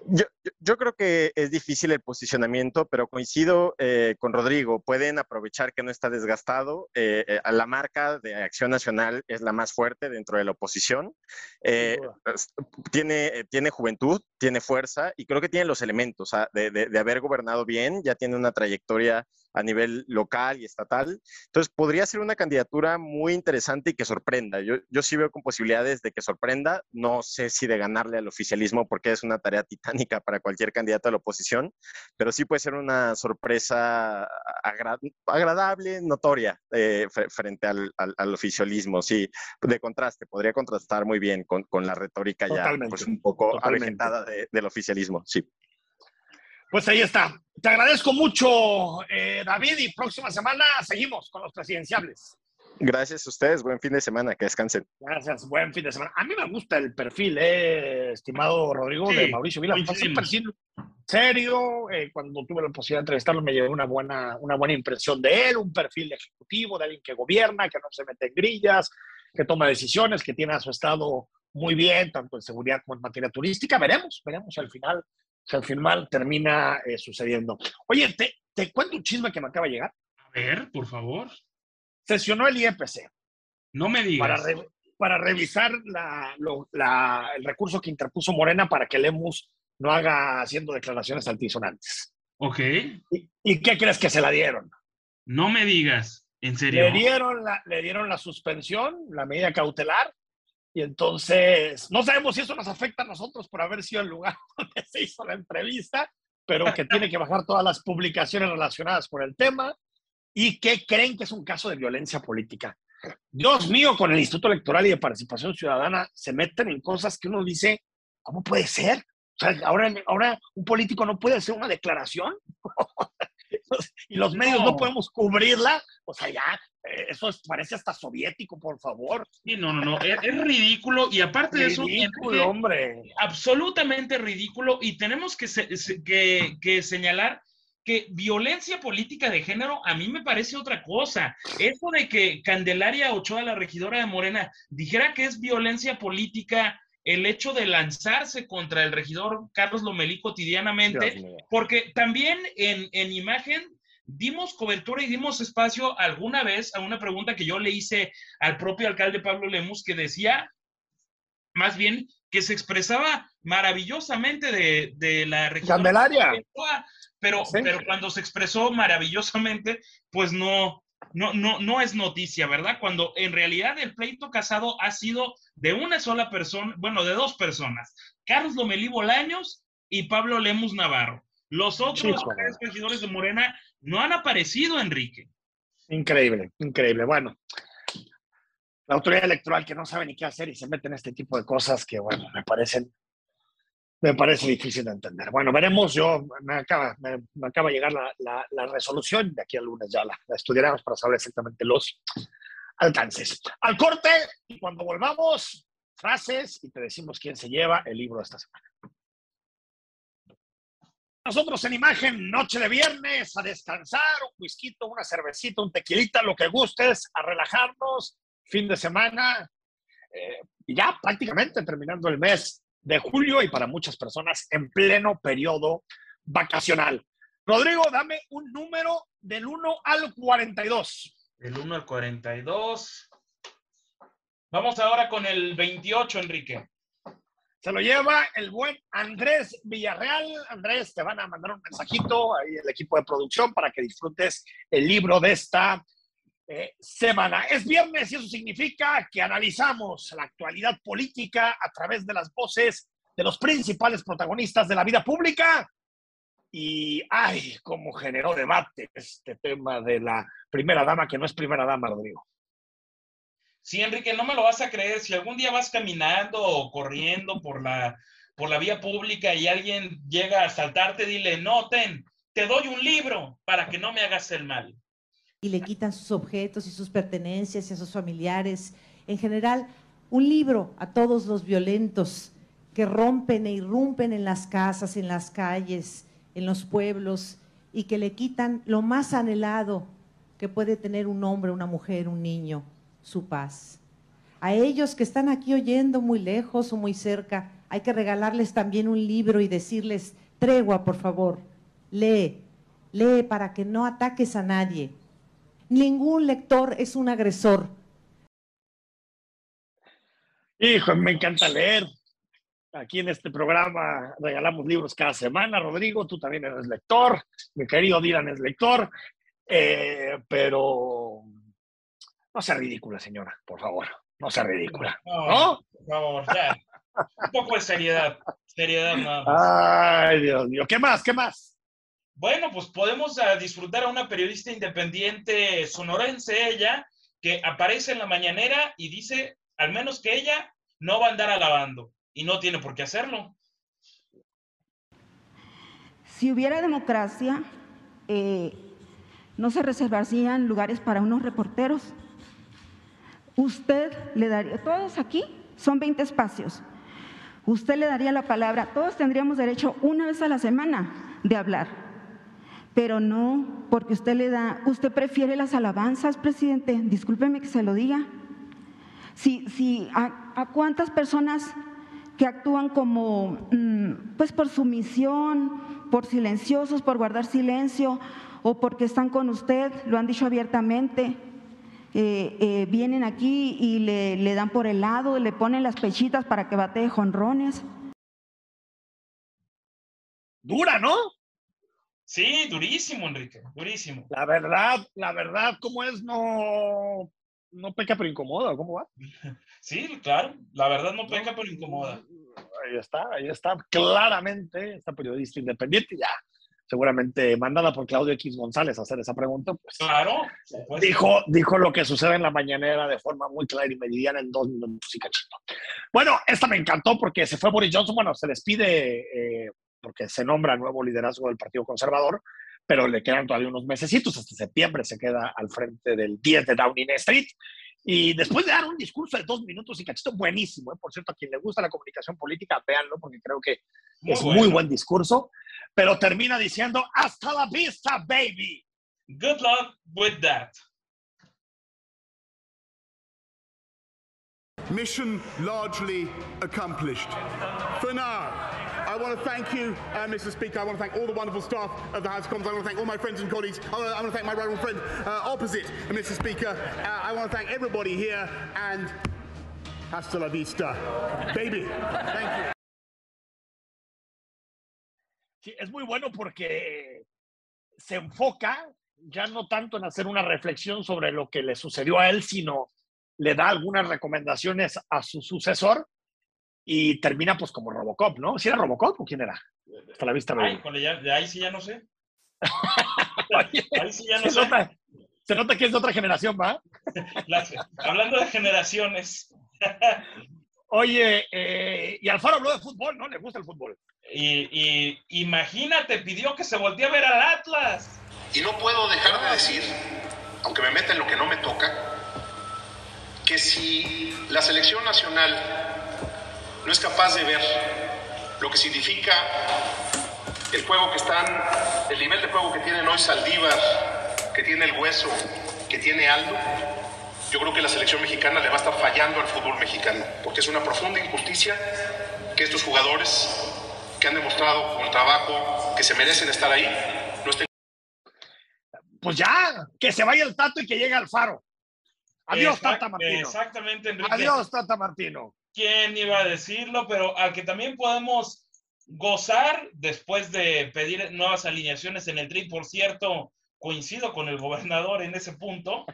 Yo, yo- yo creo que es difícil el posicionamiento, pero coincido eh, con Rodrigo. Pueden aprovechar que no está desgastado. Eh, eh, la marca de Acción Nacional es la más fuerte dentro de la oposición. Eh, tiene, eh, tiene juventud, tiene fuerza y creo que tiene los elementos de, de- de haber gobernado bien. Ya tiene una trayectoria a nivel local y estatal. Entonces, podría ser una candidatura muy interesante y que sorprenda. Yo, yo sí veo con posibilidades de que sorprenda. No sé si de ganarle al oficialismo, porque es una tarea titánica para cualquier candidato a la oposición, pero sí puede ser una sorpresa agra- agradable, notoria, eh, fre- frente al, al- al oficialismo. Sí, de contraste, podría contrastar muy bien con, con la retórica ya pues, un poco avejentada de- del oficialismo. Sí. Pues ahí está. Te agradezco mucho, eh, David, y próxima semana seguimos con los presidenciables. Gracias a ustedes. Buen fin de semana. Que descansen. Gracias, buen fin de semana. A mí me gusta el perfil, eh, estimado Rodrigo, Sí, de Mauricio Vila. Es un perfil serio. eh, cuando tuve la posibilidad de entrevistarlo, me llevé una buena, una buena impresión de él, un perfil ejecutivo, de alguien que gobierna, que no se mete en grillas, que toma decisiones, que tiene a su estado muy bien, tanto en seguridad como en materia turística. Veremos, veremos si al final, si al final termina eh, sucediendo. Oye, te, te cuento un chisme que me acaba de llegar. A ver, por favor. Sesionó el IEPC. No me para, digas. re- para revisar la- lo- la- el recurso que interpuso Morena para que Lemus no haga haciendo declaraciones altisonantes. Ok. ¿Y, y qué crees que se la dieron? No me digas. ¿En serio? Le dieron, la, le dieron la suspensión, la medida cautelar, y entonces no sabemos si eso nos afecta a nosotros por haber sido el lugar donde se hizo la entrevista, pero que tiene que bajar todas las publicaciones relacionadas con el tema y que creen que es un caso de violencia política. Dios mío, con el Instituto Electoral y de Participación Ciudadana se meten en cosas que uno dice, ¿cómo puede ser? O sea, ahora, ahora un político no puede hacer una declaración y los medios no No. podemos cubrirla. O sea, ya, eh, eso es- parece hasta soviético, por favor. Sí, no, no, no. Es, es ridículo. Y aparte de eso, Ridículo, Enrique, hombre. absolutamente ridículo y tenemos que, que, que señalar que violencia política de género a mí me parece otra cosa. Eso de que Candelaria Ochoa, la regidora de Morena, dijera que es violencia política el hecho de lanzarse contra el regidor Carlos Lomelí cotidianamente, porque también en, en imagen dimos cobertura y dimos espacio alguna vez a una pregunta que yo le hice al propio alcalde Pablo Lemus que decía, más bien, que se expresaba maravillosamente de, de la región. Candelaria. Pero, Sí. pero cuando se expresó maravillosamente, pues no, no, no, no es noticia, ¿verdad? Cuando en realidad el pleito casado ha sido de una sola persona, bueno, de dos personas, Carlos Lomelí Bolaños y Pablo Lemus Navarro. Los otros Chico. tres regidores de Morena no han aparecido, Enrique. Increíble, increíble. Bueno, la autoridad electoral que no sabe ni qué hacer y se mete en este tipo de cosas que, bueno, me parecen, me parece difícil de entender. Bueno, veremos. Yo me acaba, me, acaba de llegar la, la- resolución. De aquí al lunes ya la, estudiaremos para saber exactamente los alcances. Al corte y cuando volvamos, frases y te decimos quién se lleva el libro de esta semana. Nosotros en imagen, noche de viernes, a descansar, un whisky, una cervecita, un tequilita, lo que gustes, a relajarnos, fin de semana, eh, ya prácticamente terminando el mes de julio y para muchas personas en pleno periodo vacacional. Rodrigo, dame un número del 1 al 42. Del 1 al 42. Vamos ahora con el 28, Enrique. Se lo lleva el buen Andrés Villarreal. Andrés, te van a mandar un mensajito ahí el equipo de producción para que disfrutes el libro de esta eh, semana. Es viernes y eso significa que analizamos la actualidad política a través de las voces de los principales protagonistas de la vida pública. Y, ay, cómo generó debate este tema de la primera dama, que no es primera dama, Rodrigo. Sí, Enrique, no me lo vas a creer. Si algún día vas caminando o corriendo por la, por la vía pública y alguien llega a saltarte, dile, no, ten, te doy un libro para que no me hagas el mal. Y le quitan sus objetos y sus pertenencias y a sus familiares. En general, un libro a todos los violentos que rompen e irrumpen en las casas, en las calles, en los pueblos y que le quitan lo más anhelado que puede tener un hombre, una mujer, un niño, su paz. A ellos que están aquí oyendo muy lejos o muy cerca, hay que regalarles también un libro y decirles, tregua, por favor, lee, lee para que no ataques a nadie. Ningún lector es un agresor. Hijo, me encanta leer. Aquí en este programa regalamos libros cada semana. Rodrigo, tú también eres lector. Mi querido Dylan es lector. Eh, pero no sea ridícula, señora, por favor. No sea ridícula. No, por favor, ya. Un poco de seriedad. Seriedad nada más. Ay, Dios mío. ¿Qué más? ¿Qué más? Bueno, pues podemos ah, disfrutar a una periodista independiente sonorense, ella, que aparece en la mañanera y dice, al menos que ella no va a andar alabando y no tiene por qué hacerlo. Si hubiera democracia, eh, no se reservarían lugares para unos reporteros. Usted le daría, todos aquí son 20 espacios. Usted le daría la palabra, todos tendríamos derecho una vez a la semana de hablar. Pero no, porque usted le da, usted prefiere las alabanzas, presidente, discúlpeme que se lo diga. Si, si a, cuántas personas que actúan como, mm, pues por sumisión, por silenciosos, por guardar silencio, o porque están con usted, lo han dicho abiertamente, eh, eh, vienen aquí y le, le, dan por el lado, le ponen las pechitas para que bate jonrones. Dura, ¿no? Sí, durísimo, Enrique, durísimo. La verdad, la verdad, ¿cómo es? No, no peca pero incomoda, ¿cómo va? Sí, claro, la verdad no peca pero incomoda. Ahí está, ahí está, claramente, esta periodista independiente ya seguramente mandada por Claudio X González a hacer esa pregunta, pues claro, dijo, dijo lo que sucede en la mañanera de forma muy clara y meridiana en dos minutos y cachito. Bueno, esta me encantó porque se fue Boris Johnson, bueno, se les pide, eh, porque se nombra nuevo liderazgo del Partido Conservador, pero le quedan todavía unos mesecitos, hasta septiembre se queda al frente del 10 de Downing Street. Y después de dar un discurso de dos minutos y cachito, buenísimo, ¿eh? por cierto, a quien le gusta la comunicación política, véanlo, porque creo que es muy buen discurso pero termina diciendo hasta la vista, baby. Good luck with that. Mission largely accomplished. For now, I want to thank you, uh, Mr. Speaker. I want to thank all the wonderful staff of the House of Commons. I want to thank all my friends and colleagues. I want to, thank my rival friend uh, opposite, Mr. Speaker. Uh, I want to thank everybody here and hasta la vista, baby. Thank you. Es muy bueno porque se enfoca ya no tanto en hacer una reflexión sobre lo que le sucedió a él, sino le da algunas recomendaciones a su sucesor y termina pues como Robocop, ¿no? ¿Si era Robocop o quién era? Hasta la vista. Ay, de ahí sí ya no sé. ahí sí ya no se sé. Nota, se nota que es de otra generación, ¿va? hablando de generaciones. Oye, eh, y Alfaro habló de fútbol, ¿no? Le gusta el fútbol. Y, imagínate, pidió que se voltee a ver al Atlas. Y no puedo dejar de decir, aunque me meta en lo que no me toca, que si la selección nacional no es capaz de ver lo que significa el juego que están, el nivel de juego que tienen hoy Saldívar, que tiene el hueso, que tiene Aldo, yo creo que la selección mexicana le va a estar fallando al fútbol mexicano, porque es una profunda injusticia que estos jugadores que han demostrado con trabajo que se merecen estar ahí, no estén... Pues ya, que se vaya el Tato y que llegue al faro. Adiós, Tata Martino. Exactamente, Enrique. Adiós, Tata Martino. ¿Quién iba a decirlo? Pero al que también podemos gozar después de pedir nuevas alineaciones en el tri, por cierto, coincido con el gobernador en ese punto,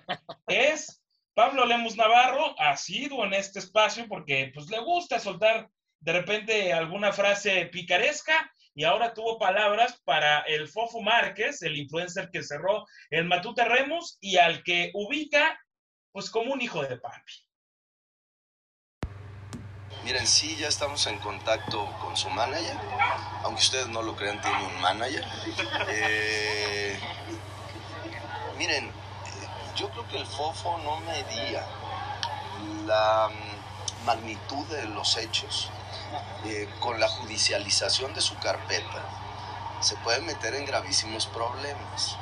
es Pablo Lemus Navarro, ha sido en este espacio porque pues le gusta soltar de repente alguna frase picaresca y ahora tuvo palabras para el Fofo Márquez, el influencer que cerró el Matute Remus y al que ubica pues como un hijo de papi. Miren, sí, ya estamos en contacto con su manager, aunque ustedes no lo crean, tiene un manager. Eh, miren, yo creo que el FOFO no medía la mm, magnitud de los hechos eh, con la judicialización de su carpeta. Se puede meter en gravísimos problemas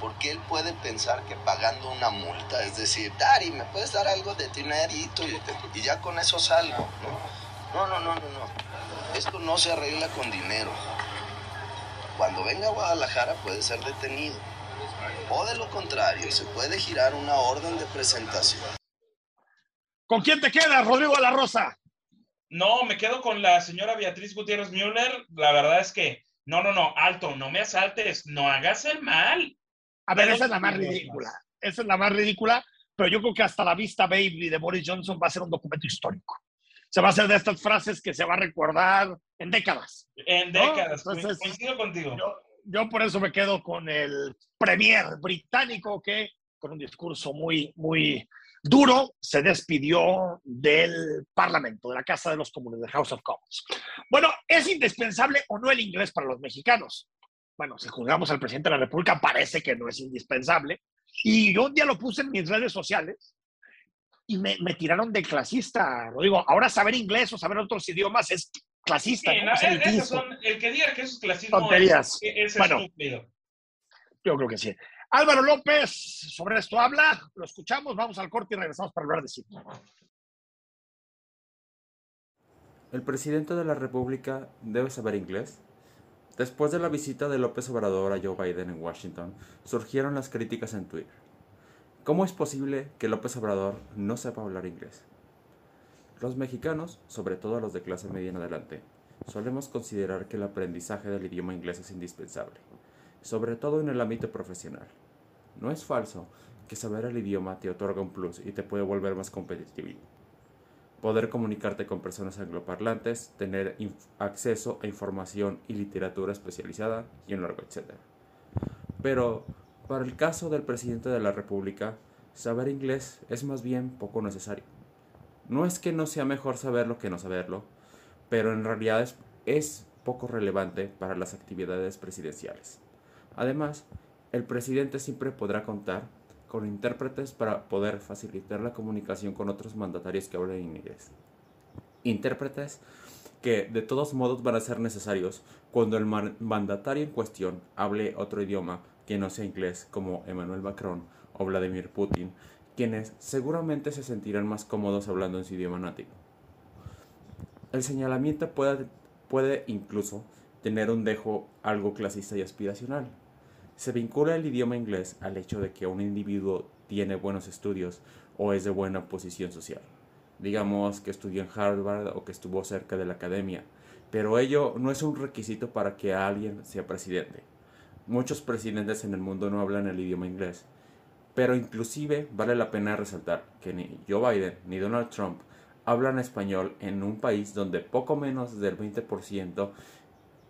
porque él puede pensar que pagando una multa, es decir, Dari, ¿me puedes dar algo de dinerito? Y, y ya con eso salgo, ¿no? No, no, no, no, no. Esto no se arregla con dinero. Cuando venga a Guadalajara puede ser detenido. O de lo contrario, se puede girar una orden de presentación. ¿Con quién te quedas, Rodrigo de la Rosa? No, me quedo con la señora Beatriz Gutiérrez Müller. La verdad es que, no, no, no, alto, no me asaltes, no hagas el mal. A ver, esa es la más ridícula. Esa es la más ridícula, pero yo creo que hasta la vista baby de Boris Johnson va a ser un documento histórico. Se va a hacer de estas frases que se va a recordar en décadas. En décadas, coincido contigo. Yo, yo, por eso me quedo con el premier británico que, con un discurso muy, muy duro, se despidió del Parlamento, de la Casa de los Comunes, de House of Commons. Bueno, ¿es indispensable o no el inglés para los mexicanos? Bueno, si juzgamos al presidente de la República, parece que no es indispensable. Y yo un día lo puse en mis redes sociales y me, me tiraron de clasista. Lo digo, ahora saber inglés o saber otros idiomas es clasista. el que diga que eso es clasismo Tonterías. es, bueno, estúpido. Yo creo que sí. Álvaro López, sobre esto habla, lo escuchamos, vamos al corte y regresamos para hablar de sí. ¿El presidente de la República debe saber inglés? Después de la visita de López Obrador a Joe Biden en Washington, surgieron las críticas en Twitter. ¿Cómo es posible que López Obrador no sepa hablar inglés? Los mexicanos, sobre todo los de clase media en adelante, solemos considerar que el aprendizaje del idioma inglés es indispensable, sobre todo en el ámbito profesional. No es falso que saber el idioma te otorga un plus y te puede volver más competitivo poder comunicarte con personas angloparlantes, tener acceso a información y literatura especializada y un largo etcétera. Pero, para el caso del presidente de la República, saber inglés es más bien poco necesario. No es que no sea mejor saberlo que no saberlo, pero en realidad es, es poco relevante para las actividades presidenciales. Además, el presidente siempre podrá contar con intérpretes para poder facilitar la comunicación con otros mandatarios que hablen inglés. Intérpretes que de todos modos van a ser necesarios cuando el mandatario en cuestión hable otro idioma que no sea inglés, como Emmanuel Macron o Vladimir Putin, quienes seguramente se sentirán más cómodos hablando en su idioma nativo. El señalamiento puede, puede incluso tener un dejo algo clasista y aspiracional, se vincula el idioma inglés al hecho de que un individuo tiene buenos estudios o es de buena posición social. Digamos que estudió en Harvard o que estuvo cerca de la academia, pero ello no es un requisito para que alguien sea presidente. Muchos presidentes en el mundo no hablan el idioma inglés, pero inclusive vale la pena resaltar que ni Joe Biden ni Donald Trump hablan español en un país donde poco menos del 20%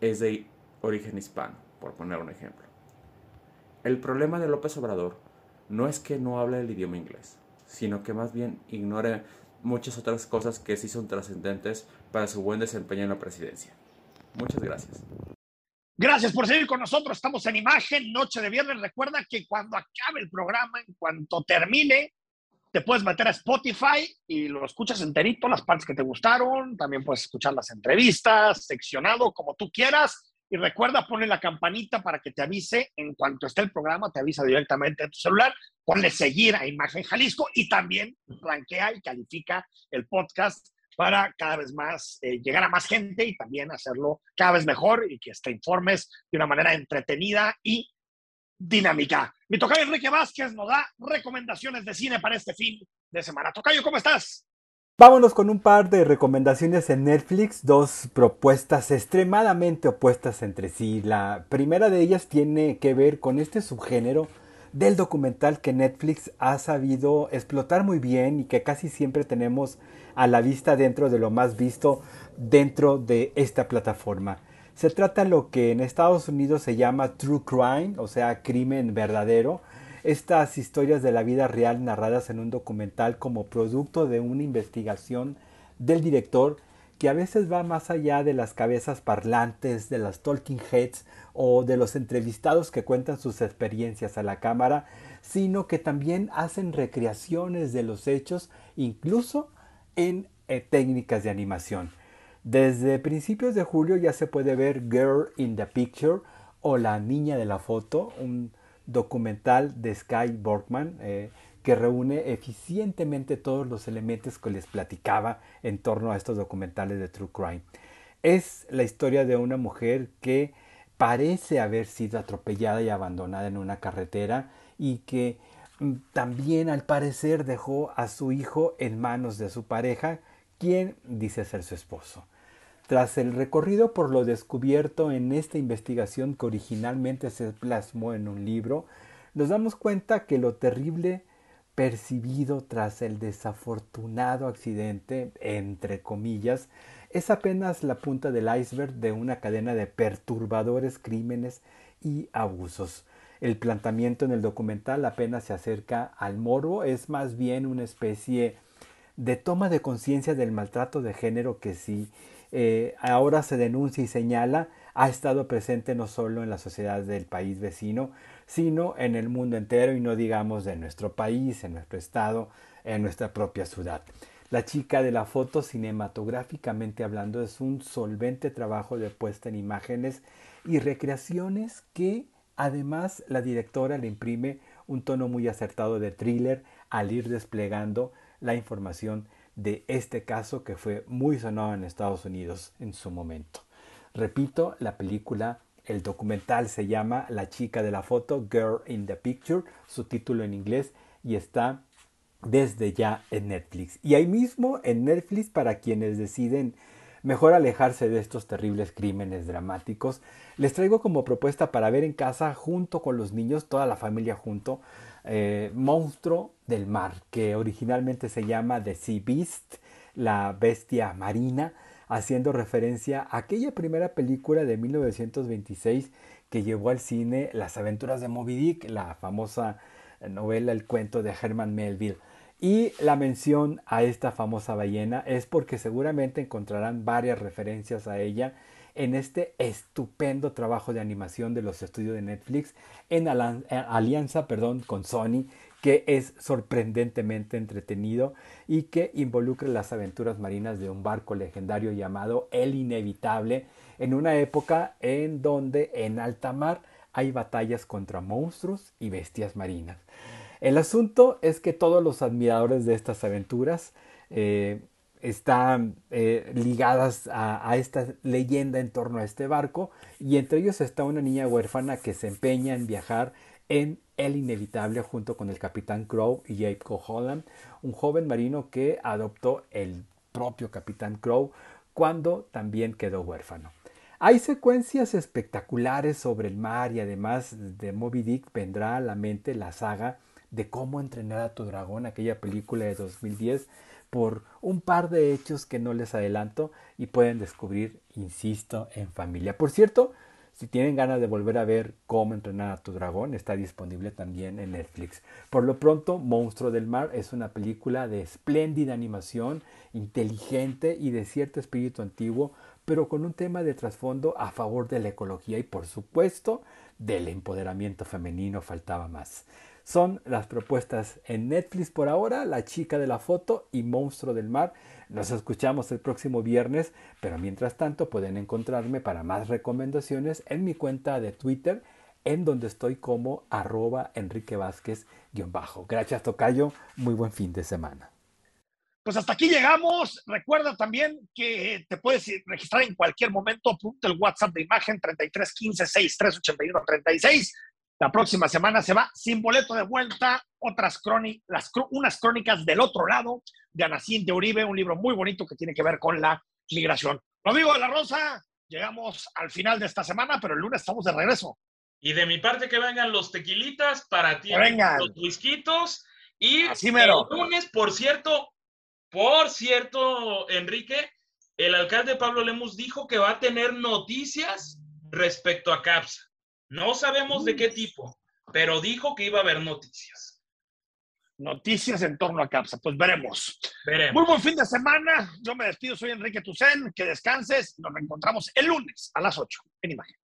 es de origen hispano, por poner un ejemplo. El problema de López Obrador no es que no hable el idioma inglés, sino que más bien ignore muchas otras cosas que sí son trascendentes para su buen desempeño en la presidencia. Muchas gracias. Gracias por seguir con nosotros. Estamos en imagen, noche de viernes. Recuerda que cuando acabe el programa, en cuanto termine, te puedes meter a Spotify y lo escuchas enterito, las partes que te gustaron. También puedes escuchar las entrevistas, seccionado, como tú quieras. Y recuerda, ponle la campanita para que te avise en cuanto esté el programa, te avisa directamente en tu celular. Ponle seguir a Imagen Jalisco y también ranquea y califica el podcast para cada vez más eh, llegar a más gente y también hacerlo cada vez mejor y que te informes de una manera entretenida y dinámica. Mi tocayo Enrique Vázquez nos da recomendaciones de cine para este fin de semana. Tocayo, ¿cómo estás? Vámonos con un par de recomendaciones en Netflix, dos propuestas extremadamente opuestas entre sí. La primera de ellas tiene que ver con este subgénero del documental que Netflix ha sabido explotar muy bien y que casi siempre tenemos a la vista dentro de lo más visto dentro de esta plataforma. Se trata de lo que en Estados Unidos se llama True Crime, o sea, crimen verdadero, estas historias de la vida real narradas en un documental como producto de una investigación del director que a veces va más allá de las cabezas parlantes, de las talking heads o de los entrevistados que cuentan sus experiencias a la cámara, sino que también hacen recreaciones de los hechos, incluso en eh, técnicas de animación. Desde principios de julio ya se puede ver Girl in the Picture o La Niña de la Foto, un documental de Sky Borgman eh, que reúne eficientemente todos los elementos que les platicaba en torno a estos documentales de True Crime. Es la historia de una mujer que parece haber sido atropellada y abandonada en una carretera y que mm, también al parecer dejó a su hijo en manos de su pareja, quien dice ser su esposo. Tras el recorrido por lo descubierto en esta investigación que originalmente se plasmó en un libro, nos damos cuenta que lo terrible percibido tras el desafortunado accidente, entre comillas, es apenas la punta del iceberg de una cadena de perturbadores crímenes y abusos. El planteamiento en el documental apenas se acerca al morbo, es más bien una especie de toma de conciencia del maltrato de género que si eh, ahora se denuncia y señala, ha estado presente no solo en la sociedad del país vecino, sino en el mundo entero y no digamos de nuestro país, en nuestro estado, en nuestra propia ciudad. La chica de la foto, cinematográficamente hablando, es un solvente trabajo de puesta en imágenes y recreaciones que además la directora le imprime un tono muy acertado de thriller al ir desplegando la información de este caso que fue muy sonado en Estados Unidos en su momento. Repito, la película el documental se llama La chica de la foto, Girl in the Picture, su título en inglés, y está desde ya en Netflix. Y ahí mismo en Netflix para quienes deciden mejor alejarse de estos terribles crímenes dramáticos, les traigo como propuesta para ver en casa junto con los niños, toda la familia junto, eh, Monstruo del Mar, que originalmente se llama The Sea Beast, la bestia marina haciendo referencia a aquella primera película de 1926 que llevó al cine Las aventuras de Moby Dick, la famosa novela El cuento de Herman Melville. Y la mención a esta famosa ballena es porque seguramente encontrarán varias referencias a ella en este estupendo trabajo de animación de los estudios de Netflix en alianza perdón, con Sony que es sorprendentemente entretenido y que involucra las aventuras marinas de un barco legendario llamado El Inevitable en una época en donde en alta mar hay batallas contra monstruos y bestias marinas. El asunto es que todos los admiradores de estas aventuras eh, están eh, ligadas a, esta leyenda en torno a este barco y entre ellos está una niña huérfana que se empeña en viajar en El Inevitable junto con el capitán Crow y Jacob Holland, un joven marino que adoptó el propio capitán Crow cuando también quedó huérfano. Hay secuencias espectaculares sobre el mar y además de Moby Dick vendrá a la mente la saga de cómo entrenar a tu dragón, aquella película de 2010, por un par de hechos que no les adelanto y pueden descubrir, insisto, en familia. Por cierto, si tienen ganas de volver a ver cómo entrenar a tu dragón, está disponible también en Netflix. Por lo pronto, Monstruo del Mar es una película de espléndida animación, inteligente y de cierto espíritu antiguo, pero con un tema de trasfondo a favor de la ecología y por supuesto del empoderamiento femenino faltaba más. Son las propuestas en Netflix por ahora, La chica de la foto y Monstruo del Mar. Nos escuchamos el próximo viernes, pero mientras tanto pueden encontrarme para más recomendaciones en mi cuenta de Twitter, en donde estoy como arroba Enrique Vázquez-bajo. Gracias, Tocayo. Muy buen fin de semana. Pues hasta aquí llegamos. Recuerda también que te puedes registrar en cualquier momento. Apunta el WhatsApp de imagen 3315 6381 36 la próxima semana se va sin boleto de vuelta, otras crónicas, unas crónicas del otro lado de Anacín de Uribe, un libro muy bonito que tiene que ver con la migración. Amigo de la Rosa, llegamos al final de esta semana, pero el lunes estamos de regreso. Y de mi parte que vengan los tequilitas para ti, los whiskitos. Y Así mero. el lunes, por cierto, por cierto, Enrique, el alcalde Pablo Lemus dijo que va a tener noticias respecto a CAPSA. No sabemos de qué tipo, pero dijo que iba a haber noticias. noticias en torno a CAPSA. Pues veremos. Veremos. Muy buen fin de semana. Yo me despido, soy Enrique Tucen. Que descanses. Nos reencontramos el lunes a las 8 en imagen.